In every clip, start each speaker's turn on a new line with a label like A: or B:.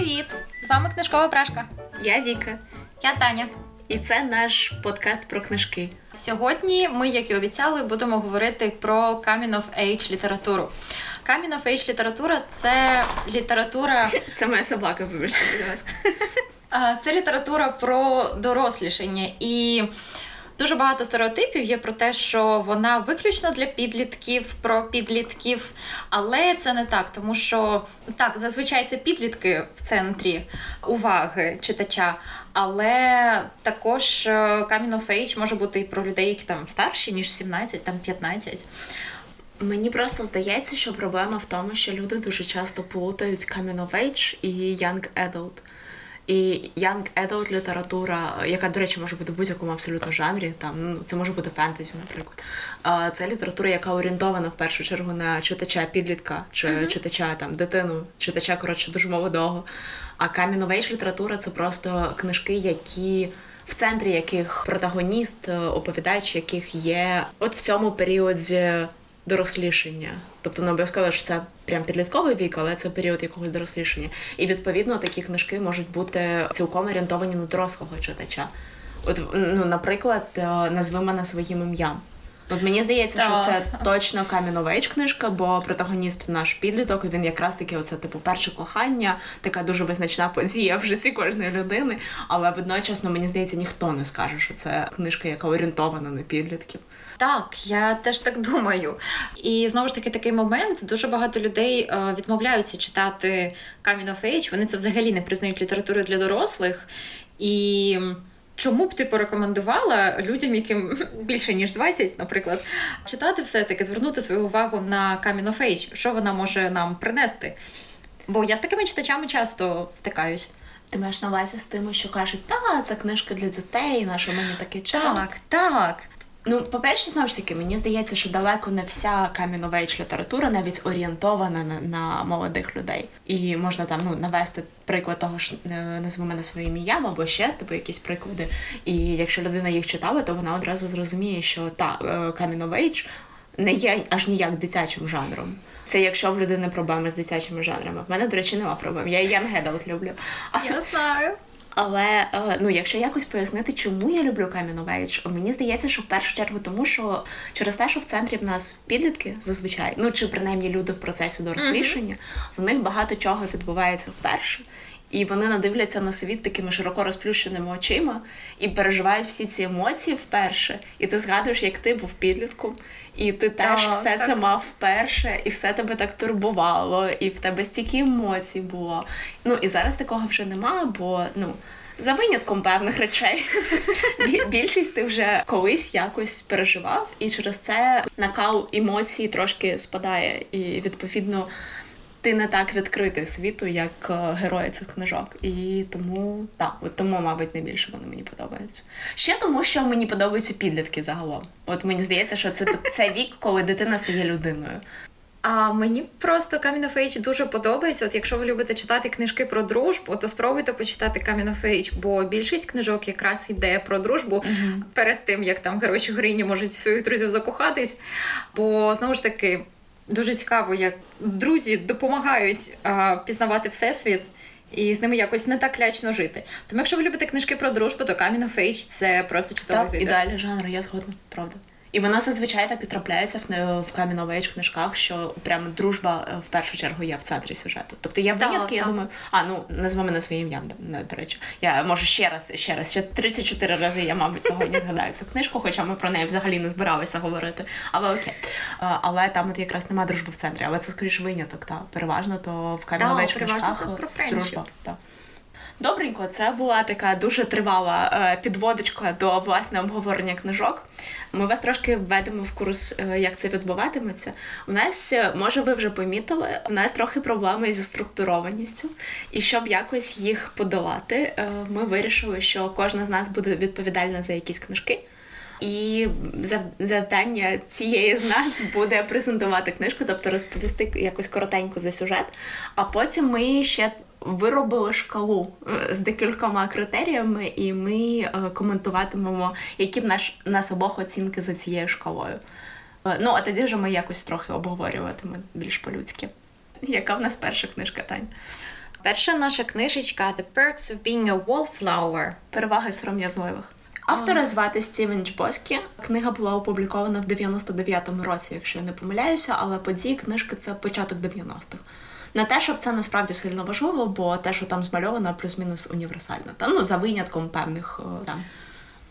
A: привіт! З вами книжкова прашка.
B: Я Віка.
A: Я Таня.
B: І це наш подкаст про книжки.
A: Сьогодні ми, як і обіцяли, будемо говорити про Coming of Age літературу. Coming of Age література це література.
B: Це моя собака, вибачте, будь ласка.
A: Це література про дорослішання і. Дуже багато стереотипів є про те, що вона виключно для підлітків, про підлітків, але це не так, тому що так, зазвичай це підлітки в центрі уваги читача, але також е, Coming може бути і про людей, які там старші, ніж 17, там 15.
B: Мені просто здається, що проблема в тому, що люди дуже часто плутають of Age і Young Adult. І young adult література, яка, до речі, може бути в будь-якому абсолютно жанрі, там ну це може бути фентезі, наприклад. Це література, яка орієнтована в першу чергу на читача підлітка чи uh-huh. читача там дитину, читача коротше дуже молодого. А Age література це просто книжки, які. В центрі яких протагоніст, оповідач, яких є от в цьому періоді дорослішання. Тобто не обов'язково що це прям підлітковий вік, але це період якогось дорослішання. І відповідно такі книжки можуть бути цілком орієнтовані на дорослого читача. От, ну, наприклад, е, назви мене своїм ім'ям. От мені здається, що це точно камінова книжка, бо протагоніст наш підліток, він якраз таки, оце типу перше кохання, така дуже визначна подія в житті кожної людини. Але водночас, ну, мені здається, ніхто не скаже, що це книжка, яка орієнтована на підлітків.
A: Так, я теж так думаю. І знову ж таки такий момент. Дуже багато людей е, відмовляються читати Age. Вони це взагалі не признають літературою для дорослих. І чому б ти порекомендувала людям, яким більше ніж 20, наприклад, читати все-таки, звернути свою увагу на Coming of Age, що вона може нам принести? Бо я з такими читачами часто стикаюсь.
B: Ти маєш на увазі з тими, що кажуть, та це книжка для дітей, на що мені таке читати?
A: Так, так.
B: Ну, по-перше, знову ж таки, мені здається, що далеко не вся каміновейч література навіть орієнтована на на молодих людей. І можна там ну навести приклад того, що е, назви мене своїм ім'ям або ще типу якісь приклади. І якщо людина їх читала, то вона одразу зрозуміє, що та каміновейч не є аж ніяк дитячим жанром. Це якщо в людини проблеми з дитячими жанрами. В мене, до речі, нема проблем. Я і люблю.
A: Я знаю.
B: Але е, ну, якщо якось пояснити, чому я люблю Кам'яну мені здається, що в першу чергу тому, що через те, що в центрі в нас підлітки зазвичай, ну чи принаймні люди в процесі дорослішання, в них багато чого відбувається вперше. І вони надивляться на світ такими широко розплющеними очима і переживають всі ці емоції вперше. І ти згадуєш, як ти був підлітком, і ти теж так, все так. це мав вперше, і все тебе так турбувало, і в тебе стільки емоцій було. Ну і зараз такого вже нема, бо ну. За винятком певних речей більшість ти вже колись якось переживав, і через це накал емоцій трошки спадає, і відповідно ти не так відкритий світу, як е, герої цих книжок. І тому так, от тому, мабуть, найбільше вони мені подобаються. Ще тому, що мені подобаються підлітки загалом. От мені здається, що це це вік, коли дитина стає людиною.
A: А мені просто Coming of дуже подобається. От якщо ви любите читати книжки про дружбу, то спробуйте почитати of Age, бо більшість книжок якраз йде про дружбу mm-hmm. перед тим, як там герої чи героїні можуть своїх друзів закохатись. Бо знову ж таки дуже цікаво, як друзі допомагають а, пізнавати всесвіт. І з ними якось не так лячно жити. Тому, якщо ви любите книжки про дружбу, то Coming of – це просто чудовий
B: вибір. ідеальний жанр, я згодна, правда. І воно зазвичай так і трапляється в в каміновейч книжках, що прямо дружба е, в першу чергу є в центрі сюжету. Тобто є винятки, я думаю, а ну назви мене своїм ім'ям, до речі. Я можу ще раз, ще раз, ще 34 рази я, мабуть, сьогодні згадаю цю книжку, хоча ми про неї взагалі не збиралися говорити. Але окей. Але там от якраз немає дружби в центрі. Але це скоріш виняток. Та переважно то в каміновейч книжках
A: це про дружба.
B: Та. Добренько, це була така дуже тривала е, підводочка до власне обговорення книжок. Ми вас трошки введемо в курс, е, як це відбуватиметься. У нас, е, може, ви вже помітили, у нас трохи проблеми зі структурованістю, і щоб якось їх подолати, ми вирішили, що кожна з нас буде відповідальна за якісь книжки. І завдання цієї з нас буде презентувати книжку, тобто розповісти якось коротенько за сюжет. А потім ми ще виробили шкалу е, з декількома критеріями, і ми е, коментуватимемо, які в наш нас обох оцінки за цією шкалою. Е, ну, а тоді вже ми якось трохи обговорюватимемо більш по-людськи. Яка в нас перша книжка, Тань?
A: Перша наша книжечка The Perks of Being a Wallflower.
B: Переваги сором'язливих. Автора звати Стівен Чбоскі. Книга була опублікована в 99-му році, якщо я не помиляюся, але події книжки це початок 90-х. Не те, щоб це насправді сильно важливо, бо те, що там змальовано, плюс-мінус універсально. Та ну за винятком певних е, там.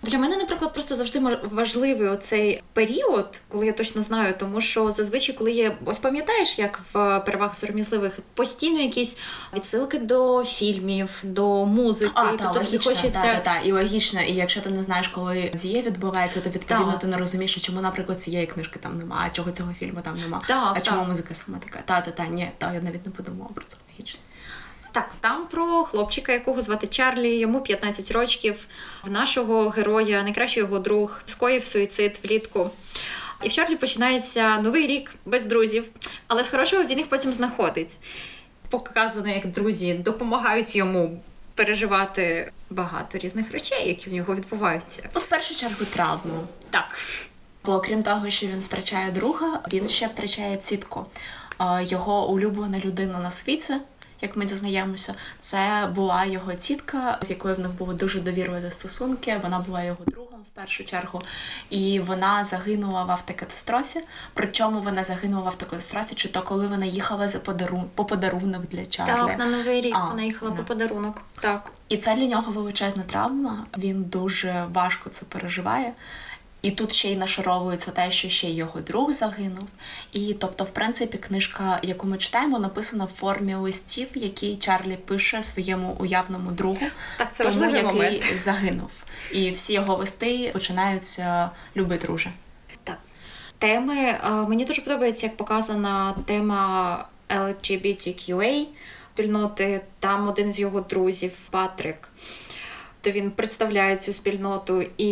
A: Для мене, наприклад, просто завжди важливий оцей період, коли я точно знаю, тому що зазвичай, коли є, ось пам'ятаєш, як в перевагах сором'язливих постійно якісь відсилки до фільмів, до музики,
B: а,
A: тобто
B: та, логічно,
A: хочеться
B: та, та, та, і логічно. І якщо ти не знаєш, коли дія відбувається, то відповідно
A: та.
B: ти не розумієш, чому, наприклад, цієї книжки там немає, а чого цього фільму там немає,
A: так,
B: а чому музика саме така? Та, та, та, ні, та я навіть не подумала про це логічно.
A: Так, там про хлопчика, якого звати Чарлі, йому 15 років. В нашого героя, найкращий його друг, скоїв суїцид влітку. І в Чарлі починається новий рік без друзів, але з хорошого він їх потім знаходить. Показано, як друзі допомагають йому переживати багато різних речей, які в нього відбуваються.
B: В першу чергу травму.
A: Так.
B: Бо крім того, що він втрачає друга, він ще втрачає цітку. Його улюблена людина на світі як ми дізнаємося, це була його тітка, з якою в них були дуже довірливі стосунки. Вона була його другом в першу чергу, і вона загинула в автокатастрофі. Причому вона загинула в автокатастрофі, чи то коли вона їхала за подарун... по подарунок для Чарлі.
A: Так, на новий рік
B: а,
A: вона їхала
B: да.
A: по подарунок. Так.
B: І це для нього величезна травма. Він дуже важко це переживає. І тут ще й нашаровується те, що ще його друг загинув. І тобто, в принципі, книжка, яку ми читаємо, написана в формі листів, які Чарлі пише своєму уявному другу,
A: так, це
B: тому який
A: момент.
B: загинув. І всі його листи починаються люби, друже.
A: Так. Теми мені дуже подобається, як показана тема LGBTQA спільноти. Там один з його друзів, Патрик то він представляє цю спільноту і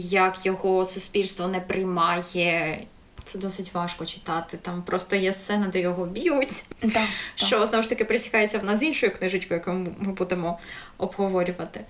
A: як його суспільство не приймає. Це досить важко читати. Там просто є сцена, де його б'ють,
B: да,
A: що знову ж таки присікається в нас з іншою книжечкою, яку ми будемо обговорювати.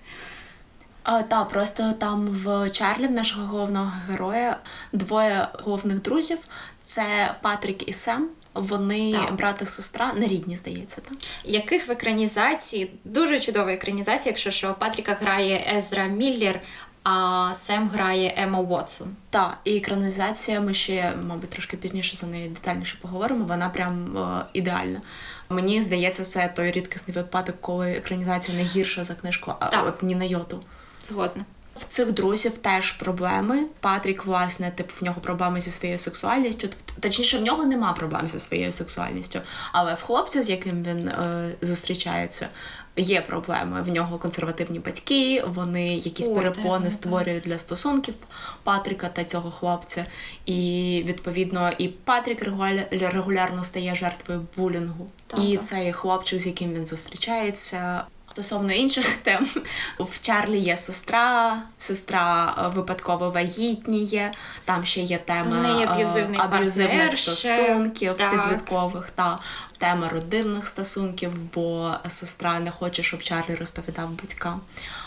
B: А, та, просто там в Чарлі, нашого головного героя, двоє головних друзів це Патрік і Сем. Вони так. брат і сестра нерідні, здається, так?
A: Яких в екранізації дуже чудова екранізація, якщо що Патріка грає Езра Міллер, а Сем грає Ема Уотсон.
B: Так, і екранізація, ми ще, мабуть, трошки пізніше за неї детальніше поговоримо. Вона прям е, ідеальна. Мені здається, це той рідкісний випадок, коли екранізація не гірша за книжку, а
A: так.
B: от ні на йоту.
A: Згодна.
B: В цих друзів теж проблеми. Патрік, власне, типу, в нього проблеми зі своєю сексуальністю. Точніше, в нього нема проблем зі своєю сексуальністю. Але в хлопця, з яким він е, зустрічається, є проблеми. В нього консервативні батьки, вони якісь
A: О,
B: перепони створюють для стосунків Патріка та цього хлопця. І відповідно, і Патрік регулярно стає жертвою булінгу.
A: Так,
B: і
A: так.
B: цей хлопчик, з яким він зустрічається. Стосовно інших тем, в Чарлі є сестра, сестра випадково вагітніє, там ще є тема
A: аб'юзивний
B: аб'юзивних
A: партнер
B: стосунків
A: ще.
B: підліткових та тема родинних стосунків, бо сестра не хоче, щоб Чарлі розповідав батькам.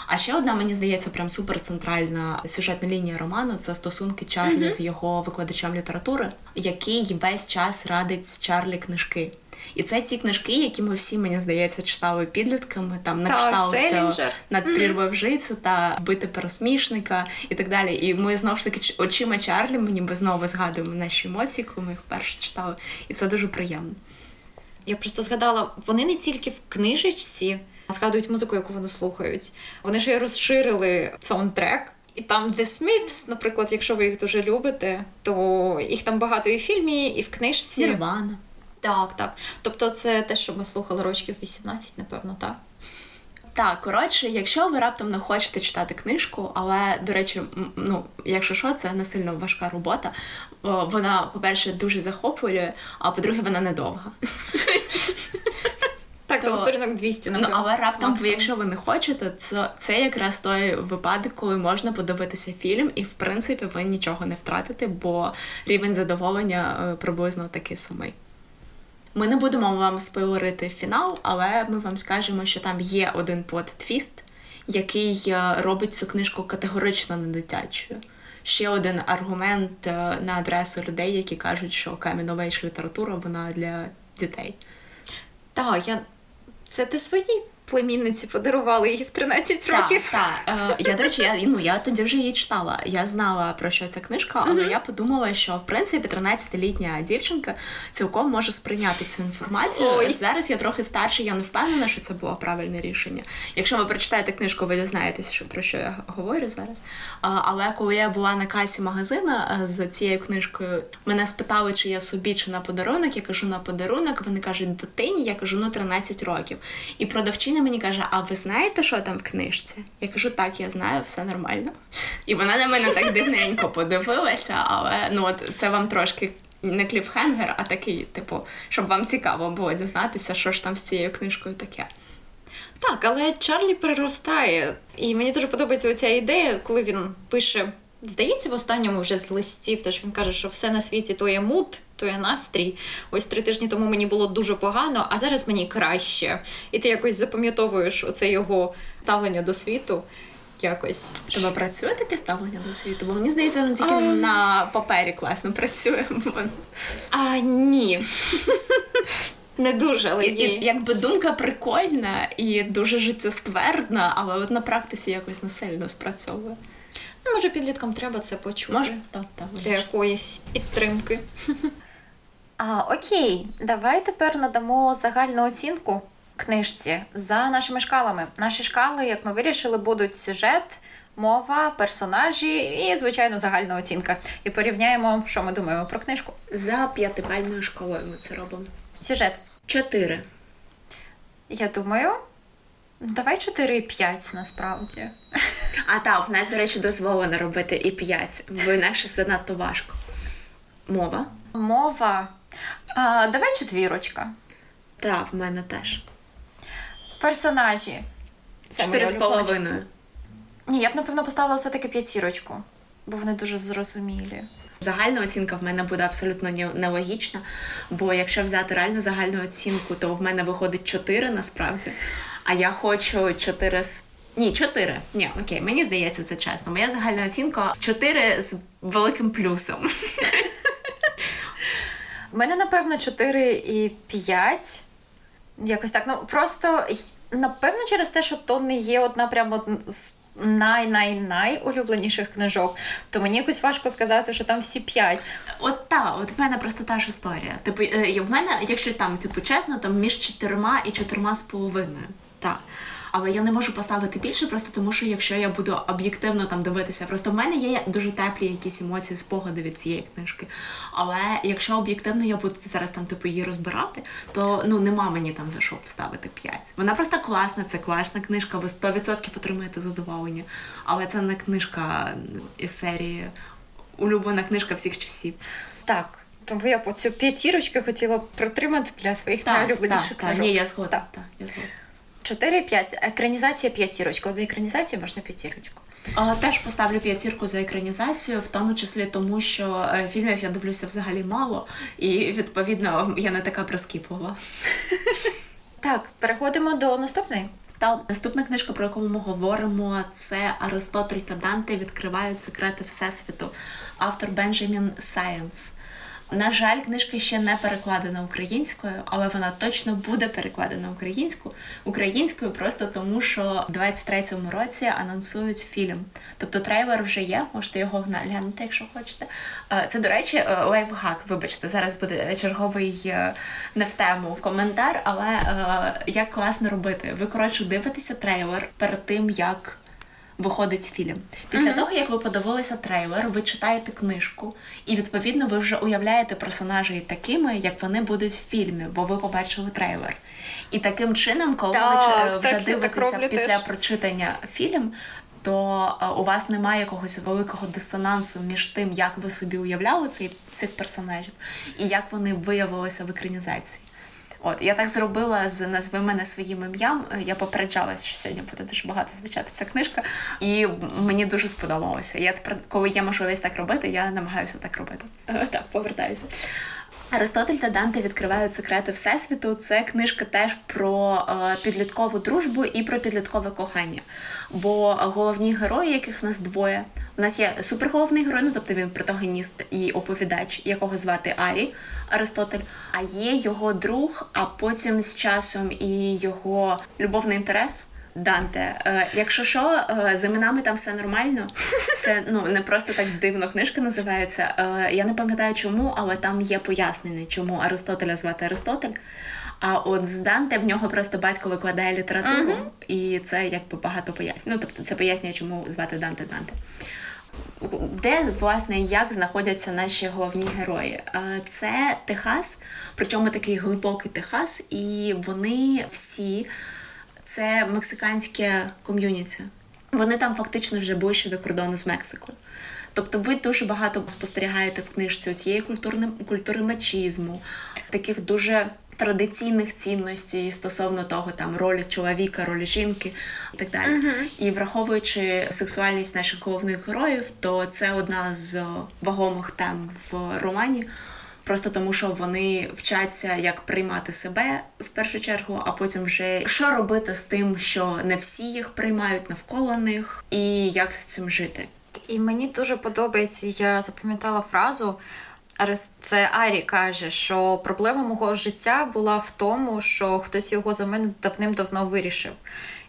B: А ще одна, мені здається, прям суперцентральна сюжетна лінія роману це стосунки Чарлі mm-hmm. з його викладачем літератури, який весь час радить Чарлі книжки. І це ті книжки, які ми всі, мені здається, читали підлітками, там на кшталт над прірвою жицю та бити пересмішника і так далі. І ми знову ж таки очима Чарлі, ми ніби знову згадуємо наші емоції, коли ми їх вперше читали. І це дуже приємно.
A: Я просто згадала, вони не тільки в книжечці згадують музику, яку вони слухають. Вони ж і розширили саундтрек. І там The Smiths, наприклад, якщо ви їх дуже любите, то їх там багато і в фільмі, і в книжці.
B: Нірвана.
A: Так, так. Тобто це те, що ми слухали років 18, напевно, так.
B: Так, коротше, якщо ви раптом не хочете читати книжку, але, до речі, ну, якщо що, це не сильно важка робота. Вона, по-перше, дуже захоплює, а по-друге, вона недовга.
A: Так, там сторінок 200, напевно.
B: Ну, але раптом, максимум. якщо ви не хочете, це, це якраз той випадок, коли можна подивитися фільм, і в принципі ви нічого не втратите, бо рівень задоволення приблизно такий самий. Ми не будемо вам спойлерити фінал, але ми вам скажемо, що там є один плот-твіст, який робить цю книжку категорично не дитячою. Ще один аргумент на адресу людей, які кажуть, що каміновейш література вона для дітей.
A: Так, я Це ти своїй племінниці подарували її в 13 років.
B: Так, так. Е, я, до речі, я, ну, я тоді вже її читала. Я знала, про що ця книжка, але я подумала, що в принципі 13-літня дівчинка цілком може сприйняти цю інформацію.
A: Ой.
B: Зараз я трохи старша, я не впевнена, що це було правильне рішення. Якщо ви прочитаєте книжку, ви дізнаєтесь, що, про що я говорю зараз. Але коли я була на касі магазина е, з цією книжкою, мене спитали, чи я собі, чи на подарунок. Я кажу на подарунок. Вони кажуть, дитині, я кажу, ну 13 років. І продавчиня мені каже: А ви знаєте, що там в книжці? Я кажу, так, я знаю, все нормально. І вона на мене так дивненько подивилася, але ну от це вам трошки. Не кліфхенгер, а такий, типу, щоб вам цікаво було дізнатися, що ж там з цією книжкою таке.
A: Так, але Чарлі переростає. І мені дуже подобається оця ідея, коли він пише. Здається, в останньому вже з листів, тож він каже, що все на світі то є мут, то є настрій. Ось три тижні тому мені було дуже погано, а зараз мені краще. І ти якось запам'ятовуєш оце його ставлення до світу. Якось.
B: В тебе працює таке ставлення до світу? Бо мені здається, воно тільки
A: А.
B: на папері класно працює.
A: А ні. Не дуже, але
B: І- і- Якби думка прикольна і дуже життєствердна, але от на практиці якось не сильно спрацьовує.
A: Ну, може, підліткам треба це почути.
B: Може, так, так.
A: для якоїсь підтримки. А, окей, давай тепер надамо загальну оцінку книжці за нашими шкалами. Наші шкали, як ми вирішили, будуть сюжет, мова, персонажі і, звичайно, загальна оцінка. І порівняємо, що ми думаємо про книжку.
B: За п'ятибальною шкалою ми це робимо.
A: Сюжет.
B: Чотири.
A: Я думаю, давай 4,5 насправді.
B: А так, в нас, до речі, дозволено робити і п'ять, бо інакше це надто важко. Мова.
A: Мова. А, давай четвірочка.
B: Так, в мене теж.
A: Персонажі. Це
B: Чотири з половиною.
A: Ні, я б напевно поставила все-таки п'ятірочку, бо вони дуже зрозумілі.
B: Загальна оцінка в мене буде абсолютно не- нелогічна, бо якщо взяти реальну загальну оцінку, то в мене виходить 4 насправді. А я хочу 4 з. Ні, 4. Ні, окей, мені здається, це чесно. Моя загальна оцінка 4 з великим плюсом.
A: В мене, напевно, 4 і 5. Якось так. Ну, просто, напевно, через те, що то не є одна прямо з най-най-най улюбленіших книжок, то мені якось важко сказати, що там всі 5.
B: От та, от в мене просто та ж історія. Типу, е, в мене, якщо там, типу, чесно, там між чотирма і чотирма з половиною. Так. Але я не можу поставити більше, просто тому що якщо я буду об'єктивно там дивитися, просто в мене є дуже теплі якісь емоції, спогади від цієї книжки. Але якщо об'єктивно я буду зараз там типу її розбирати, то ну нема мені там за що поставити 5. Вона просто класна, це класна книжка, ви 100% отримаєте задоволення. Але це не книжка із серії улюблена книжка всіх часів.
A: Так. Тому я по цю п'ятірочку хотіла б притримати для своїх найулюбленіших
B: так,
A: книжок.
B: Ні, я згодна.
A: Так.
B: Так, я згодна.
A: 4,5. Екранізація п'ятірочка. От за екранізацію можна п'ятірочку.
B: Теж поставлю п'ятірку за екранізацію, в тому числі тому, що е, фільмів я дивлюся взагалі мало, і відповідно я не така прискіплива.
A: Так, переходимо до наступної.
B: Та наступна книжка, про яку ми говоримо, це Аристотель та Данте відкривають секрети Всесвіту. Автор Бенджамін Сайенс. На жаль, книжка ще не перекладена українською, але вона точно буде перекладена українською українською просто тому, що в 23-му році анонсують фільм. Тобто трейлер вже є, можете його глянути, якщо хочете. Це, до речі, е, лайфхак. Вибачте, зараз буде черговий е, не в тему коментар, але е, як класно робити. Ви коротше дивитеся трейлер перед тим, як виходить фільм. Після того, як ви подивилися трейлер, ви читаєте книжку, і відповідно ви вже уявляєте персонажей такими, як вони будуть в фільмі, бо ви побачили трейлер. І таким чином, коли ви
A: Так,
B: е, вже
A: так
B: дивитеся після
A: теж.
B: прочитання фільм. То е, у вас немає якогось великого дисонансу між тим, як ви собі уявляли цей, цих персонажів, і як вони виявилися в екранізації. От я так зробила з назви мене своїм ім'ям. Е, Я попереджала, що сьогодні буде дуже багато звучати ця книжка, і мені дуже сподобалося. Я тепер, коли є можливість так робити, я намагаюся так робити. Е, Так, повертаюся. Аристотель та Данте відкривають секрети Всесвіту. Це книжка теж про е, підліткову дружбу і про підліткове кохання. Бо головні герої, яких в нас двоє, у нас є суперголовний герой, ну тобто він протагоніст і оповідач, якого звати Арі Аристотель. А є його друг, а потім з часом і його любовний інтерес. Данте, е, якщо що, е, з іменами там все нормально. Це ну не просто так дивно книжка називається. Е, я не пам'ятаю чому, але там є пояснення, чому Аристотеля звати Аристотель. А от з Данте в нього просто батько викладає літературу, uh-huh. і це якби багато пояснює. Ну тобто це пояснює, чому звати Данте Данте. Де, власне, як знаходяться наші головні герої? Це Техас, причому такий глибокий Техас, і вони всі це мексиканське ком'юніті. Вони там фактично вже ближче до кордону з Мексикою. Тобто ви дуже багато спостерігаєте в книжці цієї культури, культури мачізму, таких дуже традиційних цінностей стосовно того, там ролі чоловіка, ролі жінки і так далі. Uh-huh. І враховуючи сексуальність наших головних героїв, то це одна з вагомих тем в романі. Просто тому, що вони вчаться як приймати себе в першу чергу, а потім вже що робити з тим, що не всі їх приймають навколо них, і як з цим жити.
A: І мені дуже подобається, я запам'ятала фразу. Це Арі каже, що проблема мого життя була в тому, що хтось його за мене давним-давно вирішив.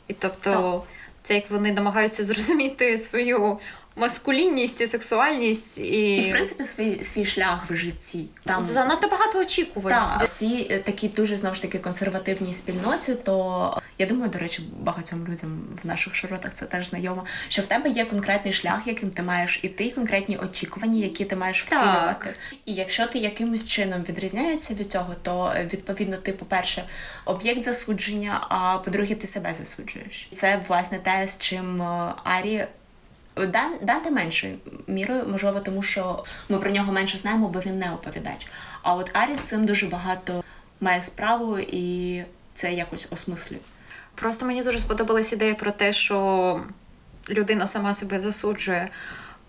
A: І тобто, так. це як вони намагаються зрозуміти свою маскулінність і сексуальність і
B: І, в принципі свій свій шлях в житті.
A: Там занадто багато очікувань.
B: Так, в цій е, такій дуже знову ж таки консервативній спільноті, то я думаю, до речі, багатьом людям в наших широтах це теж знайомо. Що в тебе є конкретний шлях, яким ти маєш іти, конкретні очікування, які ти маєш вцілювати. І якщо ти якимось чином відрізняєшся від цього, то е, відповідно ти, по-перше, об'єкт засудження, а по-друге, ти себе засуджуєш. Це власне те, з чим е, Арі Дан, Данте меншою мірою, можливо, тому що ми про нього менше знаємо, бо він не оповідач. А от Арі з цим дуже багато має справу і це якось осмислює.
A: Просто мені дуже сподобалась ідея про те, що людина сама себе засуджує,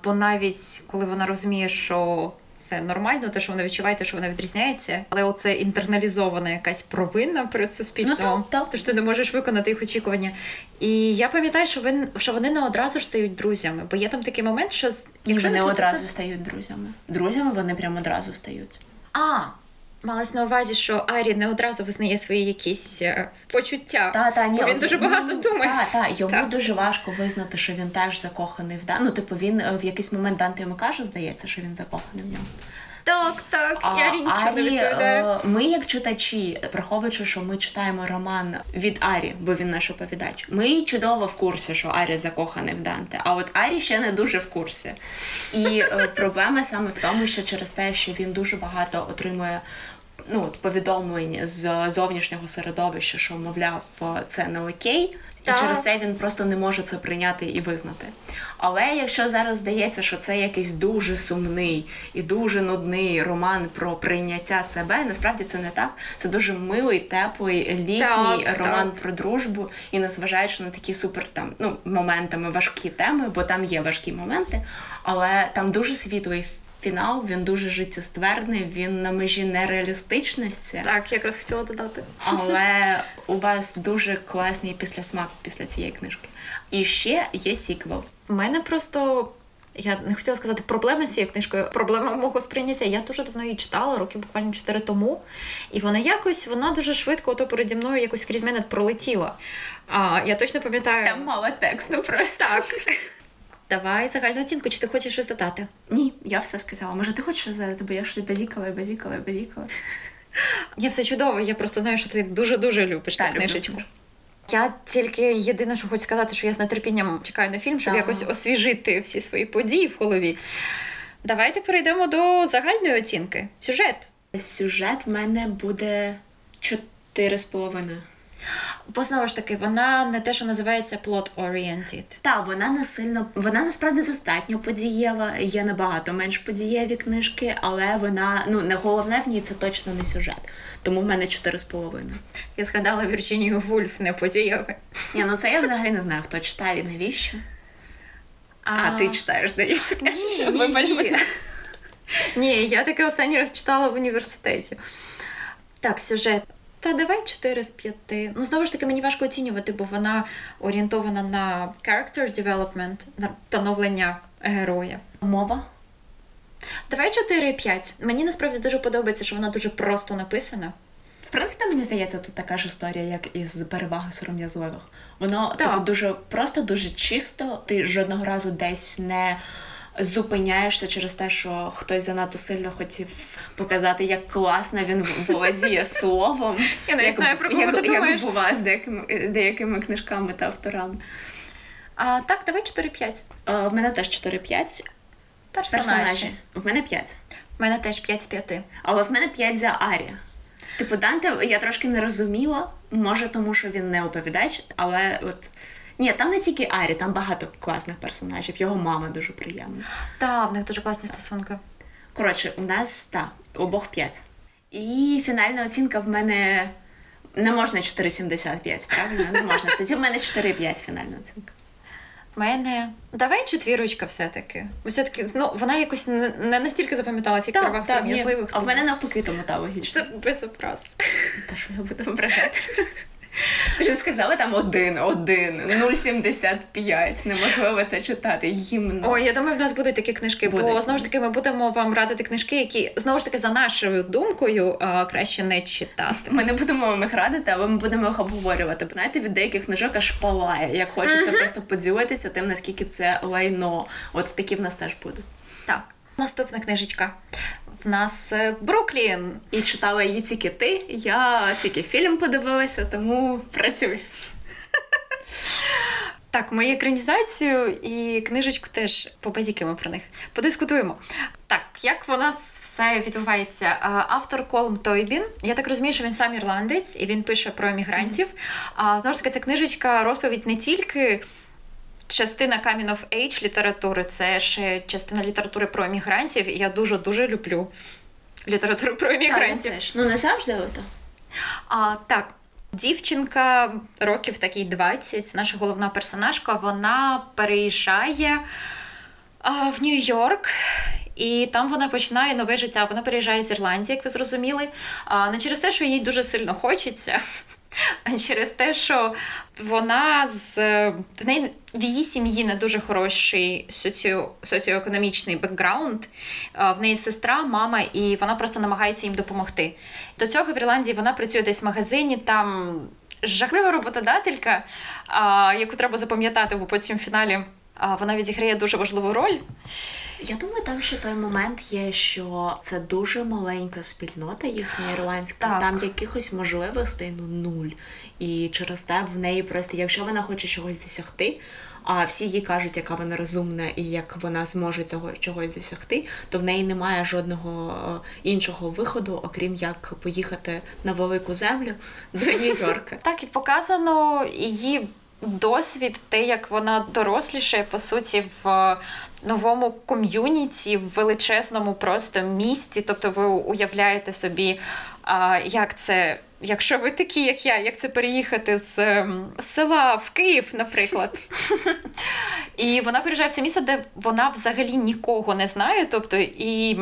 A: бо навіть коли вона розуміє, що це нормально, те, що вона відчуває, те, що вона відрізняється, але оце інтерналізована якась провина перед суспільством. Ну, Тож ти не можеш виконати їх очікування. І я пам'ятаю, що він що вони не одразу ж стають друзями, бо є там такий момент, що
B: якщо вони не одразу це... стають друзями. Друзями вони прямо одразу стають.
A: А, Малось на увазі, що Арі не одразу визнає свої якісь е, почуття. Та, та, ні, бо він от, дуже багато ну, думає.
B: Та, та, йому та. дуже важко визнати, що він теж закоханий в Дан. Ну, типу, він е, в якийсь момент Данте йому каже, здається, що він закоханий в нього.
A: Так, так, а, я нічого не відповідаю.
B: Ми, як читачі, враховуючи, що ми читаємо роман від Арі, бо він наш оповідач, ми чудово в курсі, що Арі закоханий в Данте. А от Арі ще не дуже в курсі. І е, проблема саме в тому, що через те, що він дуже багато отримує ну, от, повідомлень з зовнішнього середовища, що, мовляв, це не окей. І через це він просто не може це прийняти і визнати. Але якщо зараз здається, що це якийсь дуже сумний і дуже нудний роман про прийняття себе, насправді це не так. Це дуже милий, теплий, літній так, роман так. про дружбу, і незважаючи на такі супер там ну моментами важкі теми, бо там є важкі моменти, але там дуже світлий фінал він дуже життєстверний, він на межі нереалістичності.
A: Так, якраз хотіла додати.
B: Але у вас дуже класний післясмак після цієї книжки. І ще є сіквел.
A: У мене просто. Я не хотіла сказати проблеми з цією книжкою. Проблема мого сприйняття. Я дуже давно її читала, років буквально 4 тому. І вона якось вона дуже швидко ото переді мною якось крізь мене пролетіла. А я точно пам'ятаю.
B: Там мало тексту просто.
A: Так. Давай загальну оцінку, чи ти хочеш щось додати?
B: Ні, я все сказала. Може, ти хочеш щось додати, бо я щось базікала, базікала, базікала.
A: Я все чудово, я просто знаю, що ти дуже-дуже любиш цю книжечку. Люблю. Я тільки єдине, що хочу сказати, що я з нетерпінням чекаю на фільм, щоб так. якось освіжити всі свої події в голові. Давайте перейдемо до загальної оцінки. Сюжет.
B: Сюжет в мене буде чотири з половиною.
A: Бо знову ж таки, вона не те, що називається plot-oriented.
B: Так, вона не сильно, вона насправді достатньо подієва, є набагато менш подієві книжки, але вона ну не головне в ній це точно не сюжет. Тому в мене чотири з половиною.
A: Я згадала Вірчинію Вульф, не подієве.
B: Ні, ну це я взагалі не знаю, хто читає і навіщо. А, а ти читаєш, здається.
A: Ні, ні, ні. Ні, я таке останній раз читала в університеті. Так, сюжет. Та давай 4 з 5. Ну, знову ж таки, мені важко оцінювати, бо вона орієнтована на character development, на становлення героя.
B: Мова.
A: Давай 4,5. Мені насправді дуже подобається, що вона дуже просто написана.
B: В принципі, мені здається, тут така ж історія, як із переваги сором'язливих. Воно
A: Так.
B: типу, дуже просто, дуже чисто. Ти жодного разу десь не зупиняєшся через те, що хтось занадто сильно хотів показати, як класно він володіє словом.
A: Я
B: як,
A: знаю, про кого ти думаєш.
B: Як бува з деякими, книжками та авторами.
A: А так, давай 4,5.
B: Е, в мене теж 4-5
A: Персонажі.
B: В мене 5.
A: У мене теж 5 з 5.
B: Але в мене 5 за Арі. Типу, Данте я трошки не розуміла, може, тому що він не оповідач, але от. Ні, там не тільки Арі, там багато класних персонажів. Його мама дуже приємна.
A: Та, в них дуже класні стосунки.
B: Коротше, у нас та, обох 5. І фінальна оцінка в мене не можна 4,75, правильно? Не можна. Тоді в мене 4,5 фінальна оцінка.
A: В мене. Давай четвірочка все-таки. Все-таки, ну, вона якось не, настільки запам'яталася, як переваг
B: ні.
A: сором'язливих.
B: А в мене навпаки тому та логічно.
A: Це без образ.
B: Та що я буду вибрати? Ти ж сказала там один, один, 0,75. Неможливо це читати. Гімно.
A: Ой, я думаю, в нас будуть такі книжки, бо знову ж таки ми будемо вам радити книжки, які знову ж таки за нашою думкою а, краще не читати.
B: Ми не будемо вам їх радити, але ми будемо їх обговорювати. Бо знаєте, від деяких книжок аж палає. Як хочеться просто поділитися тим, наскільки це лайно. От такі в нас теж будуть.
A: Так, наступна книжечка. В нас е, Бруклін.
B: І читала її тільки ти. Я тільки фільм подивилася, тому працюй.
A: Так, ми екранізацію і книжечку теж побазікаємо про них. Подискутуємо. Так, як в нас все відбувається? Автор Колм Тойбін. Я так розумію, що він сам ірландець і він пише про емігрантів. А знову ж таки, ця книжечка розповідь не тільки. Частина Coming of Age літератури, це ще частина літератури про емігрантів. І я дуже дуже люблю літературу про емігрантів.
B: теж. Ну не завжди ото.
A: А, так, дівчинка років такий 20, наша головна персонажка, вона переїжджає а, в Нью-Йорк. І там вона починає нове життя. Вона переїжджає з Ірландії, як ви зрозуміли. А, не через те, що їй дуже сильно хочеться, через те, що вона з в неї в її сім'ї не дуже хороший соціо, соціоекономічний бекграунд. В неї сестра, мама, і вона просто намагається їм допомогти. До цього в Ірландії вона працює десь в магазині, там жахлива роботодателька, яку треба запам'ятати, бо потім в фіналі вона відіграє дуже важливу роль.
B: Я думаю, там ще той момент є, що це дуже маленька спільнота їхня ірландська.
A: Так.
B: Там якихось можливостей ну нуль. І через те в неї просто, якщо вона хоче чогось досягти, а всі їй кажуть, яка вона розумна і як вона зможе цього чогось досягти, то в неї немає жодного е, іншого виходу, окрім як поїхати на велику землю до Нью-Йорка.
A: Так і показано її досвід, те, як вона доросліше, по суті, в новому ком'юніті, в величезному просто місті. Тобто, ви уявляєте собі, як це. Якщо ви такі, як я, як це переїхати з ем, села в Київ, наприклад. І вона переїжджає в це місце, де вона взагалі нікого не знає. Тобто, і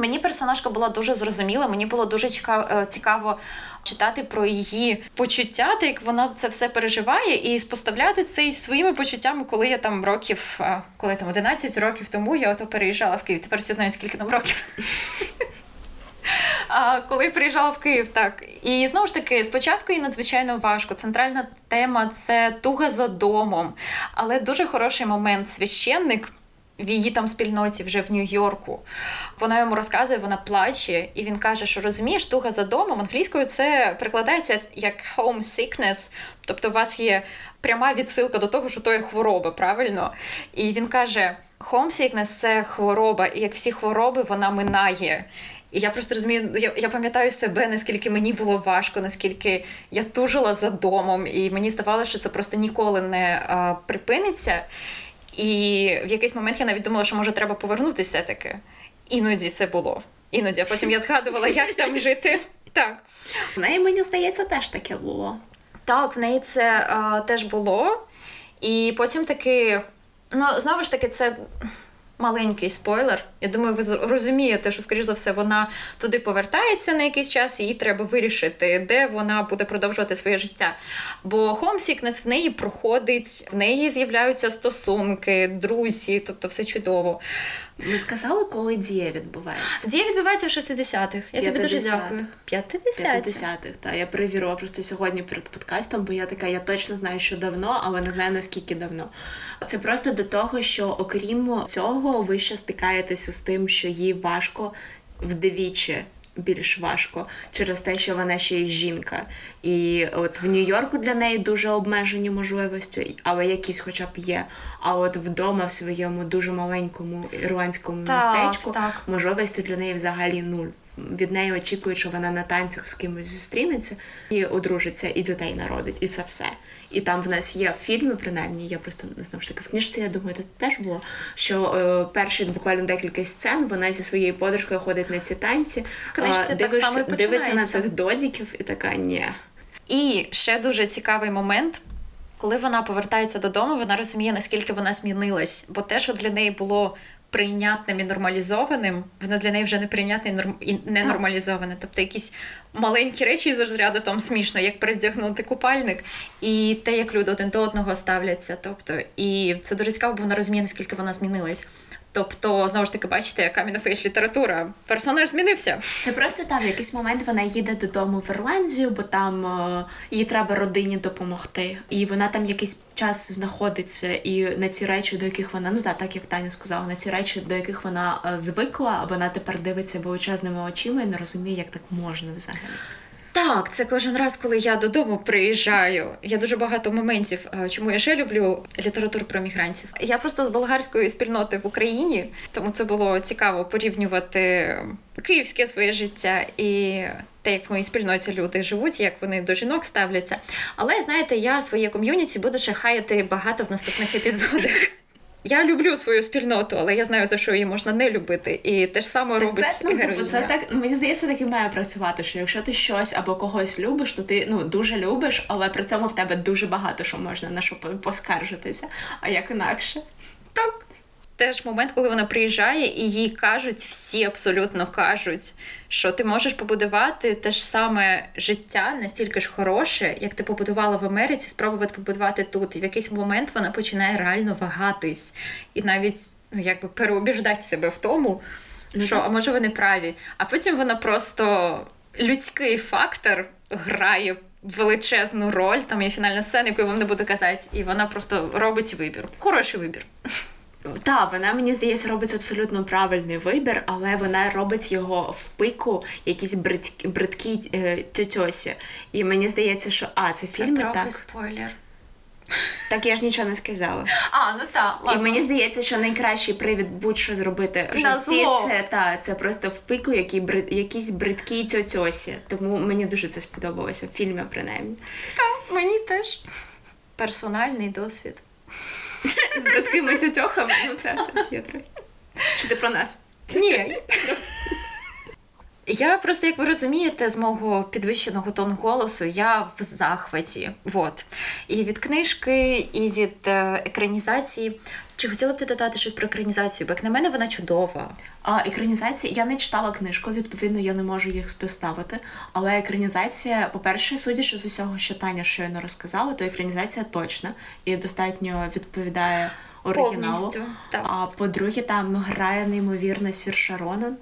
A: Мені персонажка була дуже зрозуміла, мені було дуже е, цікаво читати про її почуття, та як вона це все переживає, і споставляти це із своїми почуттями, коли я там років, е, коли там 11 років тому я ото переїжджала в Київ. Тепер всі знають, скільки там років. А, коли приїжджала в Київ, так. І знову ж таки, спочатку їй надзвичайно важко. Центральна тема це туга за домом. Але дуже хороший момент священник. В її там спільноті вже в Нью-Йорку. Вона йому розказує, вона плаче, і він каже, що розумієш, туга за домом англійською це прикладається як home sickness, тобто у вас є пряма відсилка до того, що то є хвороба, правильно? І він каже: homesickness – це хвороба, і як всі хвороби, вона минає. І я просто розумію, я, я пам'ятаю себе, наскільки мені було важко, наскільки я тужила за домом, і мені здавалося, що це просто ніколи не а, припиниться. І в якийсь момент я навіть думала, що може треба повернутися таки. Іноді це було. Іноді, а потім я згадувала, як там жити. Так.
B: В неї, мені здається, теж таке було.
A: Так, в неї це а, теж було. І потім таки, ну, знову ж таки, це маленький спойлер. Я думаю, ви розумієте, що, скоріш за все, вона туди повертається на якийсь час, і їй треба вирішити, де вона буде продовжувати своє життя. Бо Homesickness в неї проходить, в неї з'являються стосунки, друзі, тобто все чудово.
B: Ми сказали, коли дія відбувається.
A: Дія відбувається в 60-х. Я тобі дуже дякую.
B: 50-х. так. Я перевірила просто сьогодні перед подкастом, бо я така, я точно знаю, що давно, але не знаю наскільки давно. Це просто до того, що окрім цього, ви ще стикаєтеся з тим, що їй важко вдвічі більш важко через те, що вона ще й жінка. І от в Нью-Йорку для неї дуже обмежені можливості, але якісь хоча б є. А от вдома в своєму дуже маленькому ірландському так, містечку так. можливості для неї взагалі нуль. Від неї очікують, що вона на танцях з кимось зустрінеться і одружиться, і дітей народить, і це все. І там в нас є фільми, принаймні, я просто знову ж таки в книжці, я думаю, це теж було. Що е, перші буквально декілька сцен вона зі своєю подружкою ходить на ці танці,
A: в книжці дивишся, так само
B: дивиться на цих додіків і така ні.
A: І ще дуже цікавий момент. Коли вона повертається додому, вона розуміє, наскільки вона змінилась, бо те, що для неї було прийнятним і нормалізованим, воно для неї вже не прийнятне і не нормалізоване. Тобто якісь маленькі речі з розряду там смішно, як передягнути купальник, і те, як люди один до одного ставляться. Тобто, і це дуже цікаво, бо вона розуміє, наскільки вона змінилась. Тобто, знову ж таки, бачите, яка мінофейш література. Персонаж змінився.
B: Це просто там в якийсь момент вона їде додому в Ірландію, бо там е, їй треба родині допомогти. І вона там якийсь час знаходиться, і на ці речі, до яких вона, ну так, так як Таня сказала, на ці речі, до яких вона е, звикла, вона тепер дивиться величезними очима і не розуміє, як так можна взагалі.
A: Так, це кожен раз, коли я додому приїжджаю. Я дуже багато моментів, чому я ще люблю літературу про мігрантів. Я просто з болгарської спільноти в Україні, тому це було цікаво порівнювати київське своє життя і те, як в моїй спільноті люди живуть, як вони до жінок ставляться. Але знаєте, я своє ком'юніті буду ще хаяти багато в наступних епізодах. Я люблю свою спільноту, але я знаю, за що її можна не любити. І те ж саме так робить це, ну, типу, героїня.
B: Це так мені здається, так і має працювати. Що якщо ти щось або когось любиш, то ти ну дуже любиш, але при цьому в тебе дуже багато що можна на що поскаржитися. А як інакше?
A: Так теж момент, коли вона приїжджає, і їй кажуть, всі абсолютно кажуть, що ти можеш побудувати те ж саме життя настільки ж хороше, як ти побудувала в Америці, спробувати побудувати тут. І в якийсь момент вона починає реально вагатись і навіть ну якби переубіждати себе в тому, ну, що а може вони праві. А потім вона просто людський фактор грає. Величезну роль, там є фінальна сцена, яку я вам не буду казати, і вона просто робить вибір. Хороший вибір.
B: Так, вона мені здається робить абсолютно правильний вибір, але вона робить його в пику якісь бридкі, бридкі е, тьотьосі. І мені здається, що а, це фільми
A: це
B: так.
A: спойлер.
B: Так я ж нічого не сказала.
A: А, ну так.
B: І мені здається, що найкращий привід будь-що зробити в житті це та, це просто в пику які якісь бридкі тьотьосі. Тому мені дуже це сподобалося в фільмі, принаймні.
A: Так, мені теж. Персональний досвід.
B: З браткими тютьохами. Ну так, трохи. Чи ти про нас?
A: Ні. Я просто, як ви розумієте, з мого підвищеного тону голосу я в захваті. Вот. І від книжки, і від е, екранізації. Чи хотіла б ти додати щось про екранізацію? Бо як на мене вона чудова.
B: А екранізація я не читала книжку, відповідно, я не можу їх співставити. Але екранізація, по-перше, судячи з усього, що Таня щойно розказала, то екранізація точна і достатньо відповідає оригіналу.
A: так.
B: А по-друге, там грає неймовірна Сірша Ронан.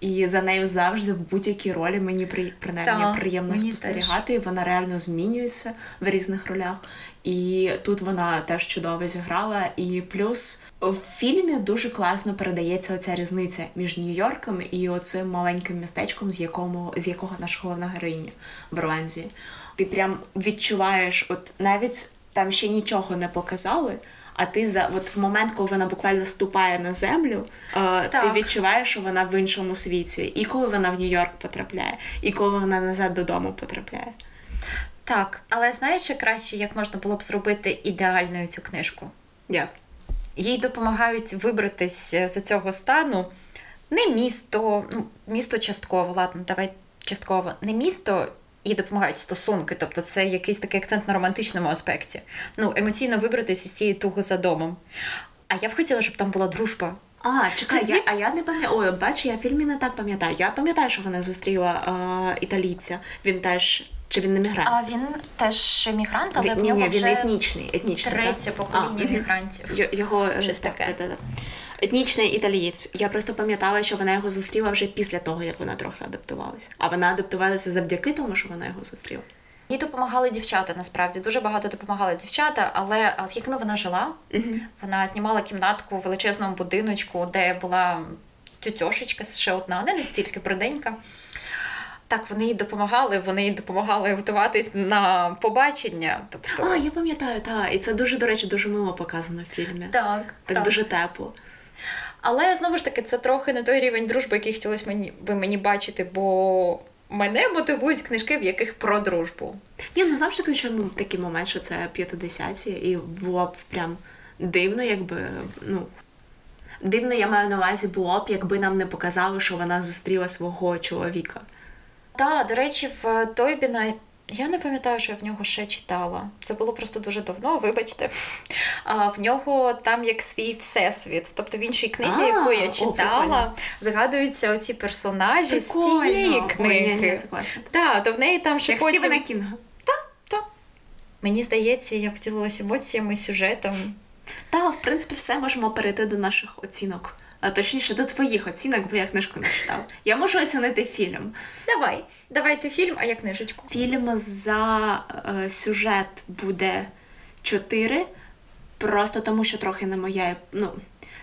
B: І за нею завжди в будь-якій ролі мені при принаймні так, приємно мені спостерігати. Теж. Вона реально змінюється в різних ролях. І тут вона теж чудово зіграла. І плюс в фільмі дуже класно передається оця різниця між Нью-Йорком і оцим маленьким містечком, з якому з якого наша головна героїня в Ірландії. Ти прям відчуваєш, от навіть там ще нічого не показали. А ти за от в момент, коли вона буквально ступає на землю, е, ти відчуваєш, що вона в іншому світі, і коли вона в Нью-Йорк потрапляє, і коли вона назад додому потрапляє.
A: Так, але знаєш, ще краще, як можна було б зробити ідеальною цю книжку?
B: Як?
A: Їй допомагають вибратись е, з цього стану не місто, ну, місто частково, ладно, давай частково, не місто. І допомагають стосунки, тобто це якийсь такий акцент на романтичному аспекті. Ну, емоційно вибратися з цієї туги за домом. А я б хотіла, щоб там була дружба.
B: А, чекай,
A: Тоді-
B: я, а я не пам'ятаю. Ой, бач, я в фільмі не так пам'ятаю. Я пам'ятаю, що вона зустріла е, італійця. Він теж. Чи він не мігрант?
A: А він теж емігрант, але
B: він,
A: в нього
B: ні,
A: вже
B: він етнічний. етнічний
A: третє
B: так?
A: покоління
B: А. Й- Його
A: Щось таке.
B: так, так, так. Етнічний італієць. Я просто пам'ятала, що вона його зустріла вже після того, як вона трохи адаптувалася. А вона адаптувалася завдяки тому, що вона його зустріла.
A: Їй допомагали дівчата, насправді дуже багато допомагали дівчата, але з якими вона жила? Вона знімала кімнатку в величезному будиночку, де була тютьошечка ще одна, не настільки бруденька. Так, вони їй допомагали, вони їй допомагали готуватись на побачення. Тобто,
B: А, я пам'ятаю, так. І це дуже, до речі, дуже мило показано в фільмі.
A: так,
B: Так
A: правда.
B: дуже тепло.
A: Але знову ж таки, це трохи не той рівень дружби, який хотілося мені би мені бачити, бо мене мотивують книжки, в яких про дружбу.
B: Ні, ну що таки, що м- такий момент, що це 50-ті, і було б прям дивно, якби, ну. Дивно, я маю на увазі було б, якби нам не показали, що вона зустріла свого чоловіка.
A: Так, до речі, в Тойбіна я не пам'ятаю, що я в нього ще читала. Це було просто дуже давно, вибачте. А в нього там як свій всесвіт. Тобто в іншій книзі,
B: А,
A: яку я читала,
B: прикольно.
A: згадуються оці персонажі
B: Прикольно.
A: з цієї книги. Так, то в неї там ще
B: Як
A: потім...
B: Стівена Кінга.
A: Мені здається, я поділилася емоціями, сюжетом.
B: Та, в принципі, все можемо перейти до наших оцінок. А точніше, до твоїх оцінок, бо я книжку не читала. Я можу оцінити фільм.
A: Давай, давайте фільм, а я книжечку.
B: Фільм за е, сюжет буде 4, просто тому що трохи не моя. Ну,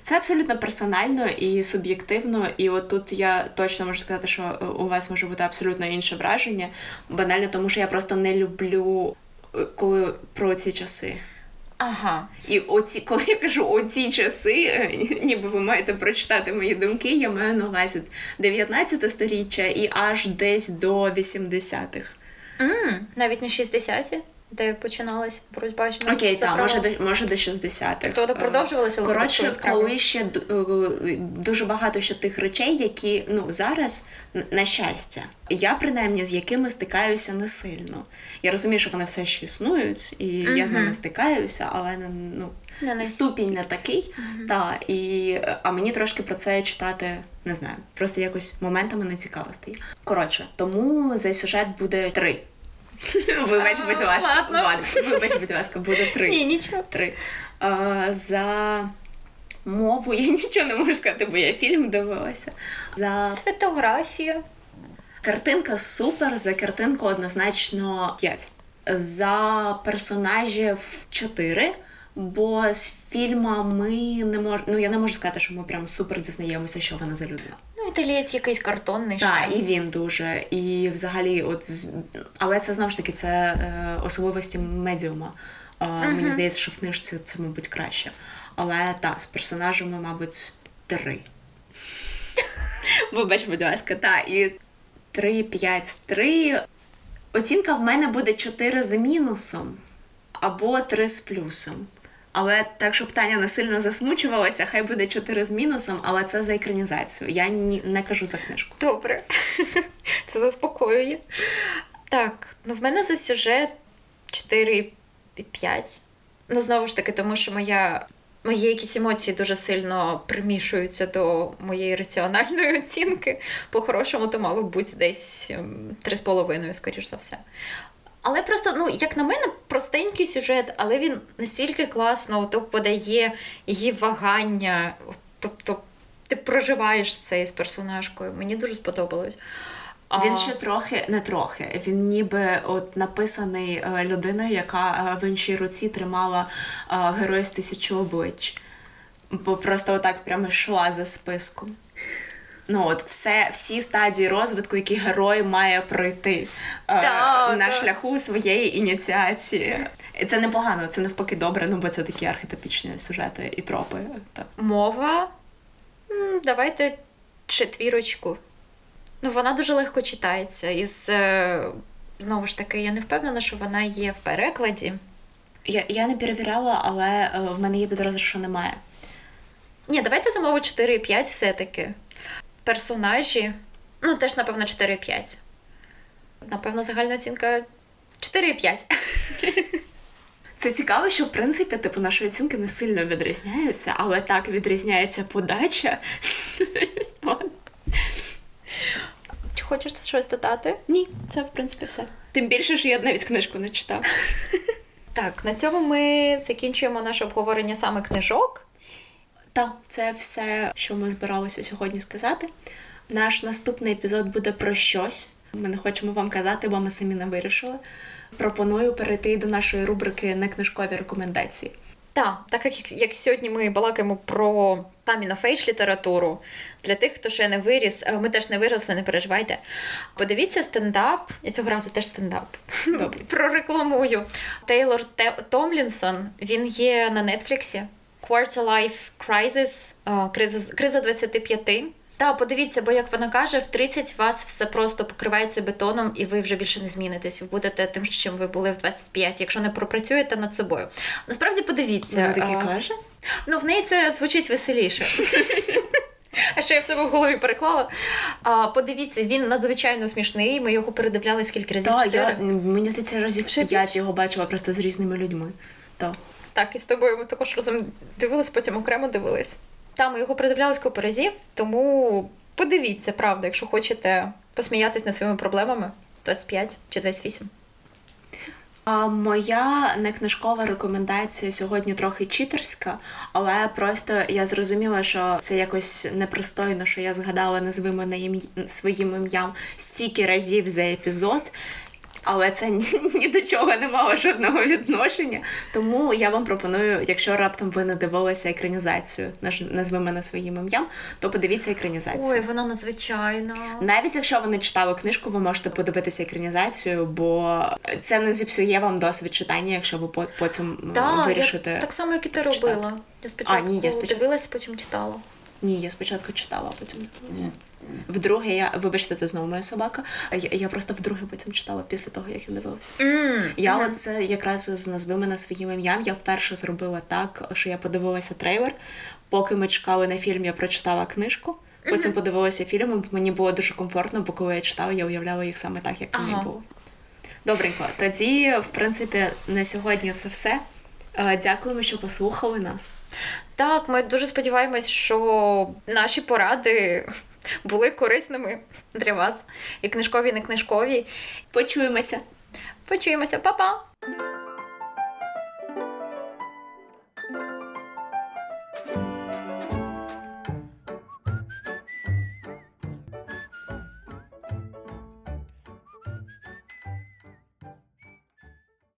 B: це абсолютно персонально і суб'єктивно, і от тут я точно можу сказати, що е, у вас може бути абсолютно інше враження. Банально, тому що я просто не люблю, е, коли про ці часи.
A: Ага.
B: І оці, коли я кажу оці часи, е, ніби ви маєте прочитати мої думки, я маю на увазі 19 сторіччя і аж десь до 80-х.
A: Mm, навіть не 60-ті, де починалась боротьба жінок
B: Окей,
A: за
B: так, може до може до 60-х.
A: Тобто продовжувалися
B: Е, Коротше, коли ще е, дуже багато ще тих речей, які ну зараз на щастя, я принаймні з якими стикаюся не сильно. Я розумію, що вони все ще існують, і я з ними стикаюся, але не- ну.
A: Не
B: Ступінь не такий, та, і, а мені трошки про це читати не знаю. Просто якось моментами не цікаво стає. Коротше, тому за сюжет буде три. Вибач, будь ласка,
A: ладно.
B: Вибач, будь ласка, буде три.
A: Ні, нічого.
B: Три. А, за мову я нічого не можу сказати, бо я фільм дивилася. За
A: Фотографія.
B: картинка супер, за картинку однозначно 5. За персонажів 4. Бо з фільмами не мож... ну я не можу сказати, що ми прям супер дізнаємося, що вона за людина.
A: Ну, італієць якийсь картонний
B: Так, і він дуже. І взагалі, от але це знову ж таки це е, особливості медіума. Е, Мені здається, що в книжці це, мабуть, краще. Але так, з персонажами, мабуть, три. Вибач, будь ласка, так, і 3, 5, 3. Оцінка в мене буде 4 з мінусом або 3 з плюсом. Але так, щоб Таня не сильно засмучувалася, хай буде 4 з мінусом, але це за екранізацію. Я ні, не кажу за книжку.
A: Добре. Це заспокоює. Так, ну в мене за сюжет 4 і 5. Ну, знову ж таки, тому що моя. Мої якісь емоції дуже сильно примішуються до моєї раціональної оцінки. По-хорошому, то мало б бути десь ем, 3,5, скоріш за все. Але просто, ну, як на мене, простенький сюжет, але він настільки класно ото подає її вагання. Тобто ти проживаєш це з персонажкою. Мені дуже сподобалось. А,
B: Він ще трохи, не трохи. Він ніби от написаний е, людиною, яка е, в іншій руці тримала е, герой з тисячі облич. Бо просто отак прямо йшла за списком. Ну, от все, всі стадії розвитку, які герой має пройти е,
A: Да,
B: на
A: да.
B: шляху своєї ініціації. І це непогано, це навпаки добре, ну бо це такі архетипічні сюжети і тропи. Так.
A: Мова. Давайте четвірочку. Ну, вона дуже легко читається. Із, е, знову ж таки, я не впевнена, що вона є в перекладі.
B: Я, я не перевіряла, але е, в мене є підозра, що немає.
A: Ні, давайте за мову 4,5 все-таки. Персонажі. Ну, теж, напевно, 4,5. Напевно, загальна оцінка 4,5.
B: Це цікаво, що в принципі типу наші оцінки не сильно відрізняються, але так відрізняється подача.
A: Чи хочеш щось додати?
B: Ні, це в принципі все. Тим більше, що я навіть книжку не читав.
A: Так, на цьому ми закінчуємо наше обговорення саме книжок.
B: Так, це все, що ми збиралися сьогодні сказати. Наш наступний епізод буде про щось. Ми не хочемо вам казати, бо ми самі не вирішили. Пропоную перейти до нашої рубрики некнижкові рекомендації.
A: Так, так як, як сьогодні ми балакаємо про камінофейдж літературу, для тих, хто ще не виріс, е, ми теж не виросли, не переживайте. Подивіться стендап, і цього разу теж стендап.
B: Добре.
A: Прорекламую. Тейлор Те- Томлінсон, він є на Нетфліксі. Quarter Life Crisis, е, криза, криза 25. Та подивіться, бо як вона каже, в 30 вас все просто покривається бетоном, і ви вже більше не змінитесь. Ви будете тим, чим ви були в 25, якщо не пропрацюєте над собою. Насправді подивіться.
B: Вона таки
A: а,
B: каже.
A: Ну, в неї це звучить веселіше. А що я в себе в голові переклала. А, подивіться, він надзвичайно смішний. Ми його передивляли скільки разів?
B: Так, я, мені здається, разів
A: Ще
B: п'ять його бачила просто з різними людьми. Так.
A: Так, і з тобою ми також разом дивились, потім окремо дивились. Та ми його передивлялись купу разів, тому подивіться, правда, якщо хочете посміятись над своїми проблемами 25 чи 28.
B: А моя некнижкова рекомендація сьогодні трохи читерська, але просто я зрозуміла, що це якось непристойно, що я згадала назви мене ім'я своїм ім'ям стільки разів за епізод. Але це ні, ні до чого не мало жодного відношення. Тому я вам пропоную, якщо раптом ви не дивилися екранізацію, назви мене своїм ім'ям, то подивіться екранізацію.
A: Ой, вона надзвичайна.
B: Навіть якщо ви не читали книжку, ви можете подивитися екранізацію, бо це не зіпсує вам досвід читання, якщо ви потім
A: Так,
B: вирішите.
A: я, так само, як і ти
B: читати.
A: робила. Я спочатку,
B: А, ні, я спочатку-
A: дивилась, потім читала.
B: Ні, я спочатку читала, а потім дивилася. Вдруге, я вибачте, це знову моя собака. Я, я просто вдруге потім читала після того, як я дивилася.
A: Mm.
B: Я от це якраз з назви мене своїм ім'ям. Я вперше зробила так, що я подивилася трейлер. Поки ми чекали на фільм, я прочитала книжку. Потім подивилася фільм, і мені було дуже комфортно, бо коли я читала, я уявляла їх саме так, як вони
A: Ага.
B: були. Добренько. Тоді, в принципі, на сьогодні це все. Е, Дякуємо, що послухали нас.
A: Так, ми дуже сподіваємось, що наші поради були корисними для вас. І книжкові, і не книжкові.
B: Почуємося.
A: Почуємося, Па-па!